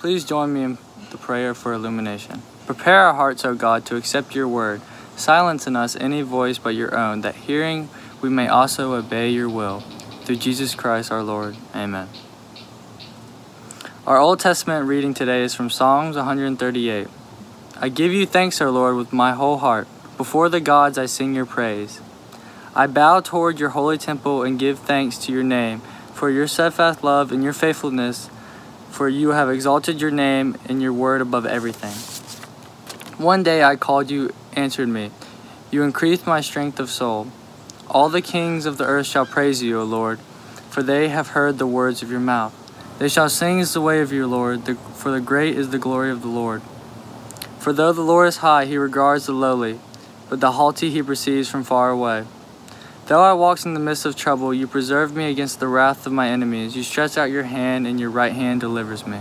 Please join me in the prayer for illumination. Prepare our hearts, O God, to accept your word. Silence in us any voice but your own, that hearing we may also obey your will. Through Jesus Christ our Lord. Amen. Our Old Testament reading today is from Psalms 138. I give you thanks, O Lord, with my whole heart. Before the gods I sing your praise. I bow toward your holy temple and give thanks to your name for your steadfast love and your faithfulness, for you have exalted your name and your word above everything. One day I called you, answered me. You increased my strength of soul. All the kings of the earth shall praise you, O Lord, for they have heard the words of your mouth. They shall sing is the way of your Lord, for the great is the glory of the Lord. For though the Lord is high, he regards the lowly, but the haughty he perceives from far away. Though I walk in the midst of trouble, you preserve me against the wrath of my enemies. You stretch out your hand, and your right hand delivers me.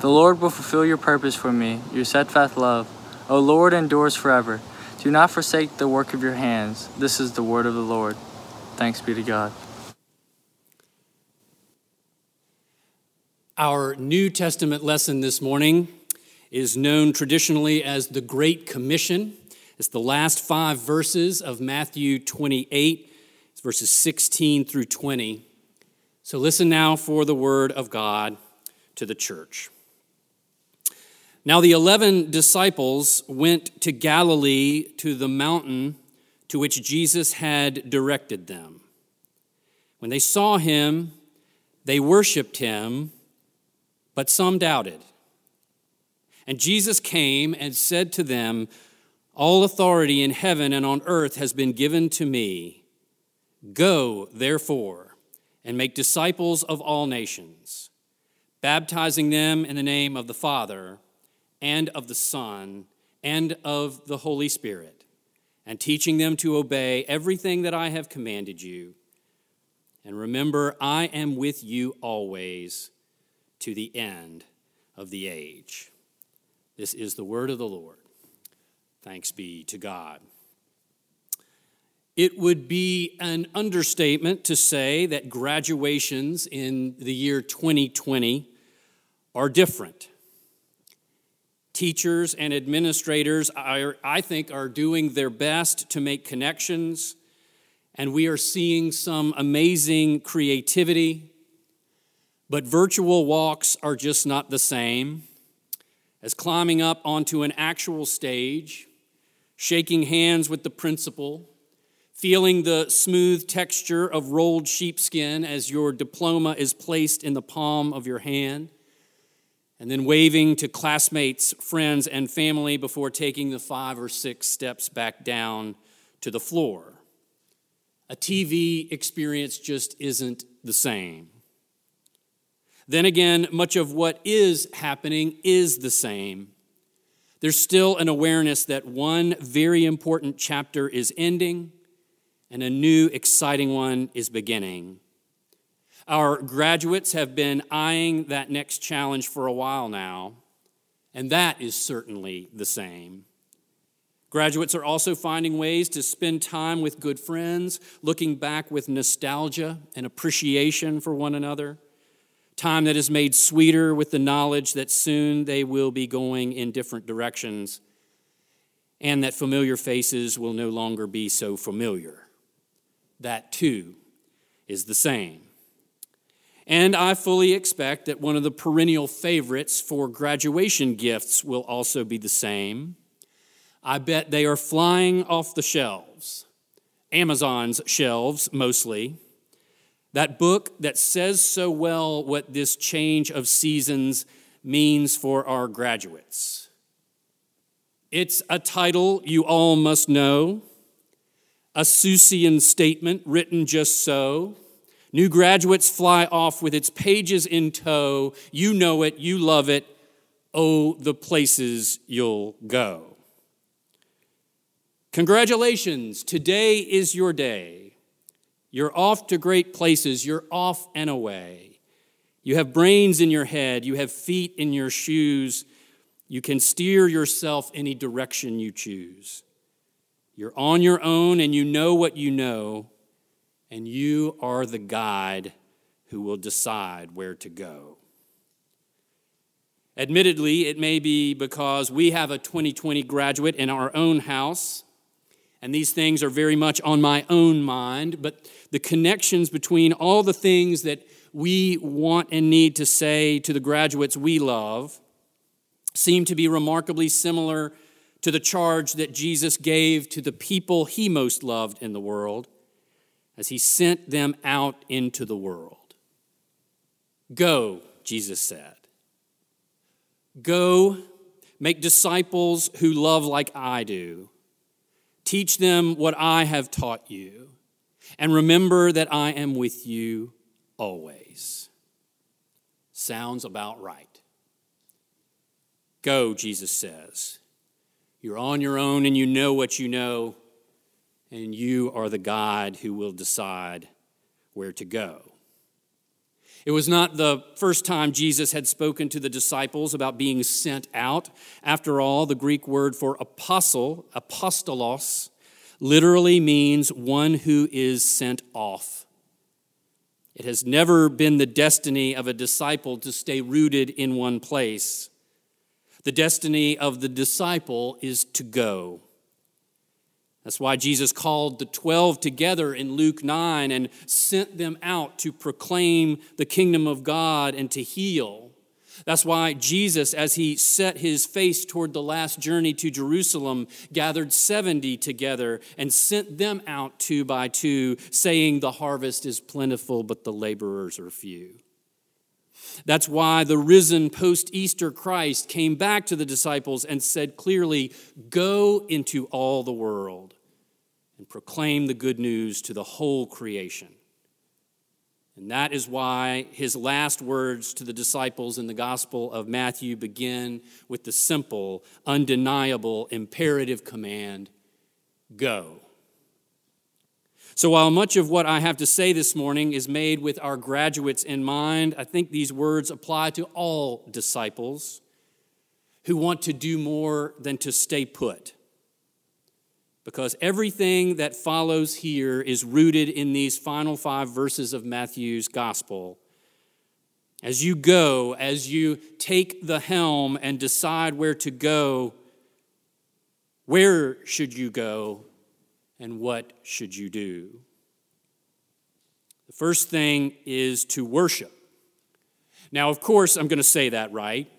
The Lord will fulfill your purpose for me, your steadfast love. O Lord endures forever. Do not forsake the work of your hands. This is the word of the Lord. Thanks be to God. Our New Testament lesson this morning is known traditionally as the Great Commission. It's the last five verses of Matthew 28, it's verses 16 through 20. So listen now for the word of God to the church. Now, the eleven disciples went to Galilee to the mountain to which Jesus had directed them. When they saw him, they worshiped him, but some doubted. And Jesus came and said to them, All authority in heaven and on earth has been given to me. Go, therefore, and make disciples of all nations, baptizing them in the name of the Father and of the Son and of the Holy Spirit, and teaching them to obey everything that I have commanded you. And remember, I am with you always to the end of the age. This is the word of the Lord. Thanks be to God. It would be an understatement to say that graduations in the year 2020 are different teachers and administrators, are, I think, are doing their best to make connections, and we are seeing some amazing creativity. But virtual walks are just not the same as climbing up onto an actual stage, shaking hands with the principal, feeling the smooth texture of rolled sheepskin as your diploma is placed in the palm of your hand and then waving to classmates, friends, and family before taking the five or six steps back down to the floor. A TV experience just isn't the same. Then again, much of what is happening is the same. There's still an awareness that one very important chapter is ending and a new exciting one is beginning. Our graduates have been eyeing that next challenge for a while now, and that is certainly the same. Graduates are also finding ways to spend time with good friends, looking back with nostalgia and appreciation for one another. Time that is made sweeter with the knowledge that soon they will be going in different directions and that familiar faces will no longer be so familiar. That too is the same. And I fully expect that one of the perennial favorites for graduation gifts will also be the same. I bet they are flying off the shelves, Amazon's shelves mostly. That book that says so well what this change of seasons means for our graduates. It's a title you all must know, a Seussian statement written just so New graduates fly off with its pages in tow. You know it, you love it. Oh, the places you'll go. Congratulations, today is your day. You're off to great places, you're off and away. You have brains in your head, you have feet in your shoes. You can steer yourself any direction you choose. You're on your own and you know what you know and you are the guide who will decide where to go. Admittedly, it may be because we have a 2020 graduate in our own house, and these things are very much on my own mind, but the connections between all the things that we want and need to say to the graduates we love seem to be remarkably similar to the charge that Jesus gave to the people he most loved in the world as he sent them out into the world. Go, Jesus said. Go, make disciples who love like I do. Teach them what I have taught you. And remember that I am with you always. Sounds about right. Go, Jesus says. You're on your own and you know what you know, and you are the guide who will decide where to go. It was not the first time Jesus had spoken to the disciples about being sent out. After all, the Greek word for apostle, apostolos, literally means one who is sent off. It has never been the destiny of a disciple to stay rooted in one place. The destiny of the disciple is to go. That's why Jesus called the 12 together in Luke 9 and sent them out to proclaim the kingdom of God and to heal. That's why Jesus, as he set his face toward the last journey to Jerusalem, gathered 70 together and sent them out two by two, saying, The harvest is plentiful, but the laborers are few. That's why the risen post Easter Christ came back to the disciples and said clearly, Go into all the world and proclaim the good news to the whole creation. And that is why his last words to the disciples in the Gospel of Matthew begin with the simple, undeniable, imperative command go. So, while much of what I have to say this morning is made with our graduates in mind, I think these words apply to all disciples who want to do more than to stay put. Because everything that follows here is rooted in these final five verses of Matthew's gospel. As you go, as you take the helm and decide where to go, where should you go and what should you do? The first thing is to worship. Now, of course, I'm going to say that right.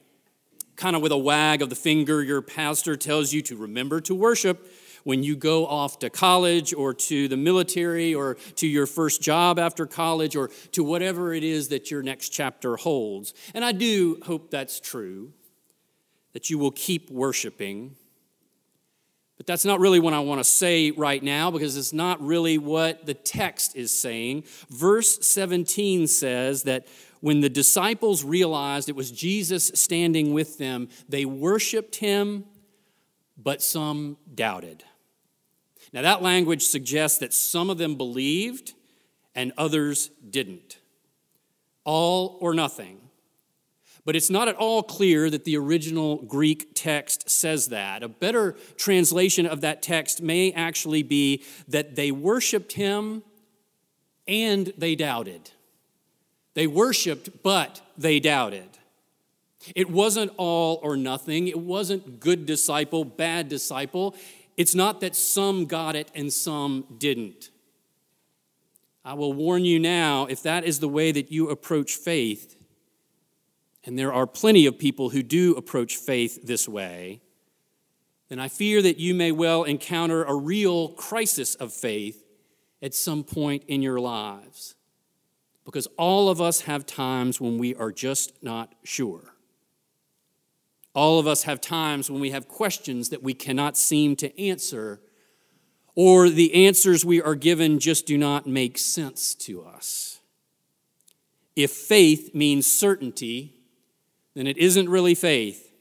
Kind of with a wag of the finger, your pastor tells you to remember to worship when you go off to college or to the military or to your first job after college or to whatever it is that your next chapter holds. And I do hope that's true, that you will keep worshiping. But that's not really what I want to say right now because it's not really what the text is saying. Verse 17 says that when the disciples realized it was Jesus standing with them, they worshiped him, but some doubted. Now, that language suggests that some of them believed and others didn't. All or nothing. But it's not at all clear that the original Greek text says that. A better translation of that text may actually be that they worshiped him and they doubted. They worshiped, but they doubted. It wasn't all or nothing. It wasn't good disciple, bad disciple. It's not that some got it and some didn't. I will warn you now if that is the way that you approach faith, and there are plenty of people who do approach faith this way, then I fear that you may well encounter a real crisis of faith at some point in your lives. Because all of us have times when we are just not sure. All of us have times when we have questions that we cannot seem to answer, or the answers we are given just do not make sense to us. If faith means certainty, then it isn't really faith.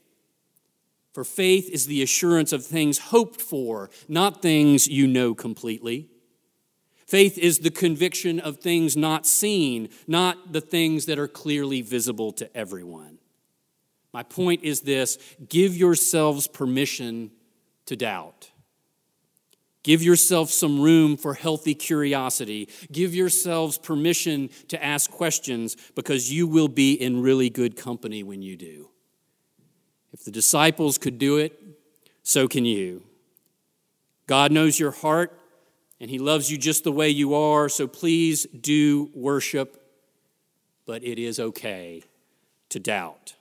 For faith is the assurance of things hoped for, not things you know completely. Faith is the conviction of things not seen, not the things that are clearly visible to everyone. My point is this give yourselves permission to doubt. Give yourself some room for healthy curiosity. Give yourselves permission to ask questions because you will be in really good company when you do. If the disciples could do it, so can you. God knows your heart, and He loves you just the way you are, so please do worship, but it is okay to doubt.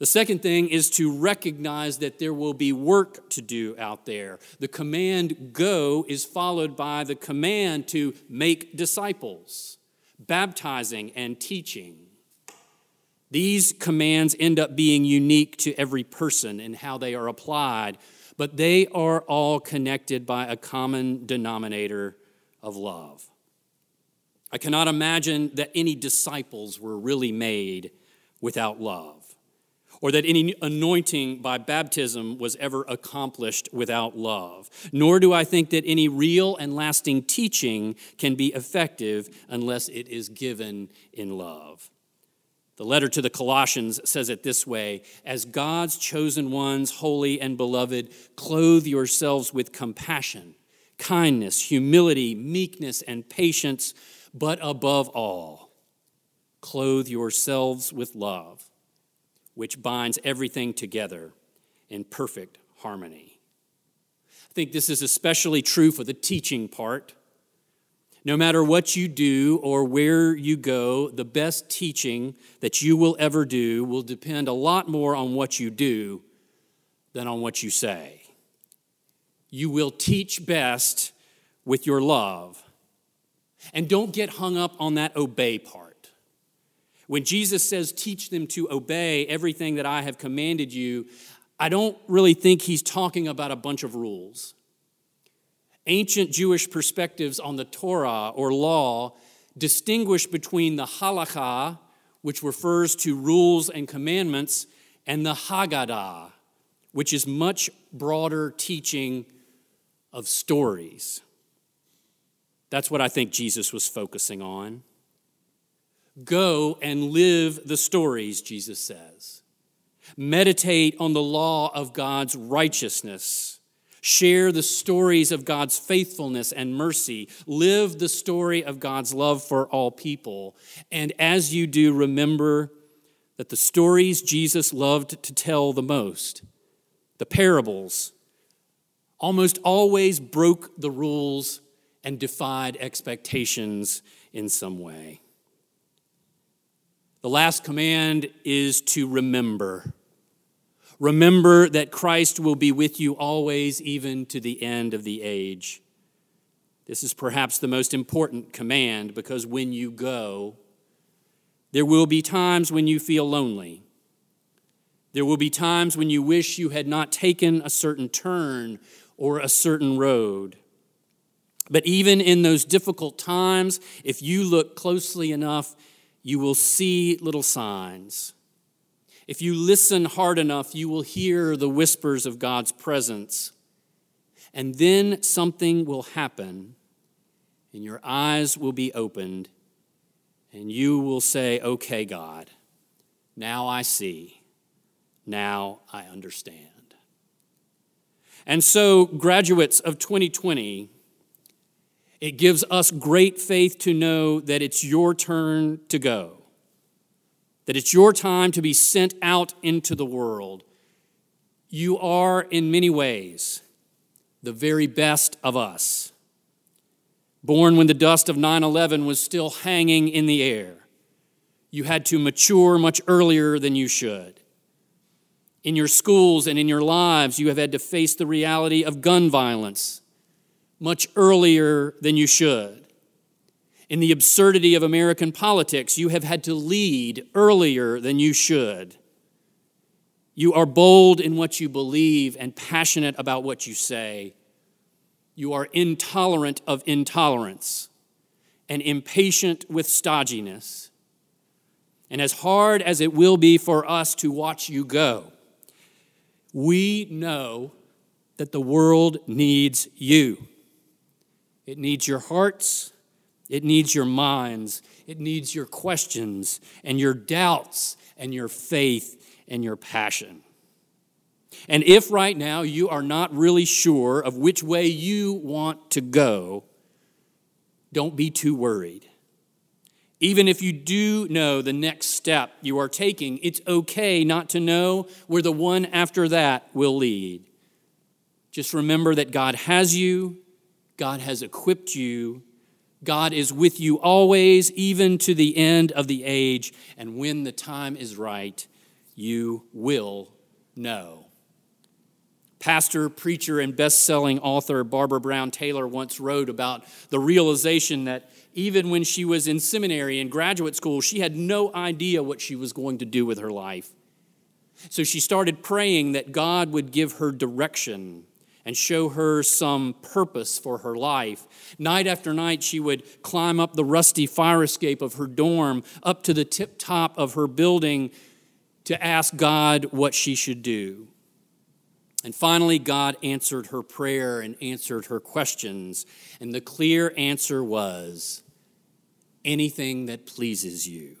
The second thing is to recognize that there will be work to do out there. The command go is followed by the command to make disciples, baptizing and teaching. These commands end up being unique to every person and how they are applied, but they are all connected by a common denominator of love. I cannot imagine that any disciples were really made without love or that any anointing by baptism was ever accomplished without love. Nor do I think that any real and lasting teaching can be effective unless it is given in love. The letter to the Colossians says it this way As God's chosen ones, holy and beloved, clothe yourselves with compassion, kindness, humility, meekness, and patience, but above all, clothe yourselves with love which binds everything together in perfect harmony. I think this is especially true for the teaching part. No matter what you do or where you go, the best teaching that you will ever do will depend a lot more on what you do than on what you say. You will teach best with your love. And don't get hung up on that obey part. When Jesus says, teach them to obey everything that I have commanded you, I don't really think he's talking about a bunch of rules. Ancient Jewish perspectives on the Torah or law distinguish between the halakha, which refers to rules and commandments, and the Haggadah, which is much broader teaching of stories. That's what I think Jesus was focusing on. Go and live the stories, Jesus says. Meditate on the law of God's righteousness. Share the stories of God's faithfulness and mercy. Live the story of God's love for all people. And as you do, remember that the stories Jesus loved to tell the most, the parables, almost always broke the rules and defied expectations in some way. The last command is to remember. Remember that Christ will be with you always, even to the end of the age. This is perhaps the most important command because when you go, there will be times when you feel lonely. There will be times when you wish you had not taken a certain turn or a certain road. But even in those difficult times, if you look closely enough, you will see little signs. If you listen hard enough, you will hear the whispers of God's presence. And then something will happen, and your eyes will be opened, and you will say, Okay, God, now I see, now I understand. And so, graduates of 2020, it gives us great faith to know that it's your turn to go, that it's your time to be sent out into the world. You are, in many ways, the very best of us. Born when the dust of 9 11 was still hanging in the air, you had to mature much earlier than you should. In your schools and in your lives, you have had to face the reality of gun violence much earlier than you should. In the absurdity of American politics, you have had to lead earlier than you should. You are bold in what you believe and passionate about what you say. You are intolerant of intolerance and impatient with stodginess. And as hard as it will be for us to watch you go, we know that the world needs you. It needs your hearts, it needs your minds, it needs your questions and your doubts and your faith and your passion. And if right now you are not really sure of which way you want to go, don't be too worried. Even if you do know the next step you are taking, it's okay not to know where the one after that will lead. Just remember that God has you, God has equipped you, God is with you always, even to the end of the age, and when the time is right, you will know. Pastor, preacher, and best selling author Barbara Brown Taylor once wrote about the realization that even when she was in seminary and graduate school, she had no idea what she was going to do with her life. So she started praying that God would give her direction and show her some purpose for her life. Night after night, she would climb up the rusty fire escape of her dorm, up to the tip top of her building to ask God what she should do. And finally, God answered her prayer and answered her questions. And the clear answer was anything that pleases you.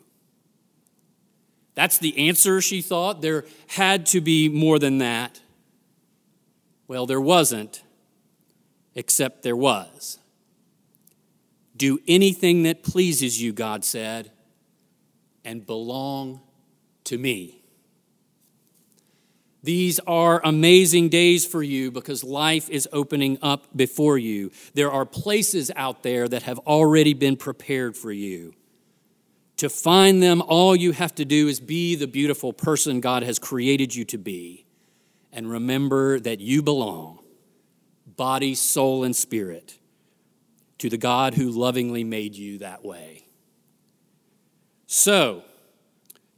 That's the answer, she thought. There had to be more than that. Well, there wasn't, except there was. Do anything that pleases you, God said, and belong to me. These are amazing days for you because life is opening up before you. There are places out there that have already been prepared for you. To find them, all you have to do is be the beautiful person God has created you to be. And remember that you belong, body, soul, and spirit, to the God who lovingly made you that way. So,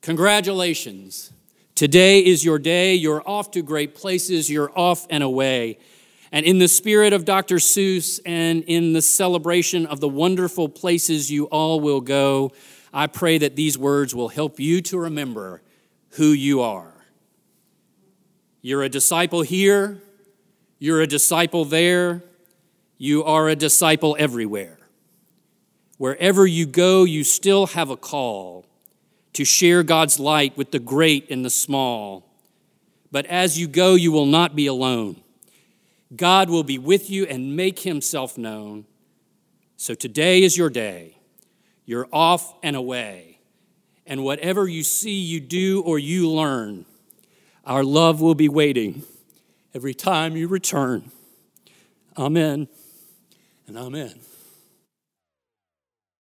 congratulations Today is your day. You're off to great places. You're off and away. And in the spirit of Dr. Seuss and in the celebration of the wonderful places you all will go, I pray that these words will help you to remember who you are. You're a disciple here, you're a disciple there, you are a disciple everywhere. Wherever you go, you still have a call to share God's light with the great and the small. But as you go, you will not be alone. God will be with you and make himself known. So today is your day. You're off and away. And whatever you see, you do, or you learn, our love will be waiting every time you return. Amen and amen.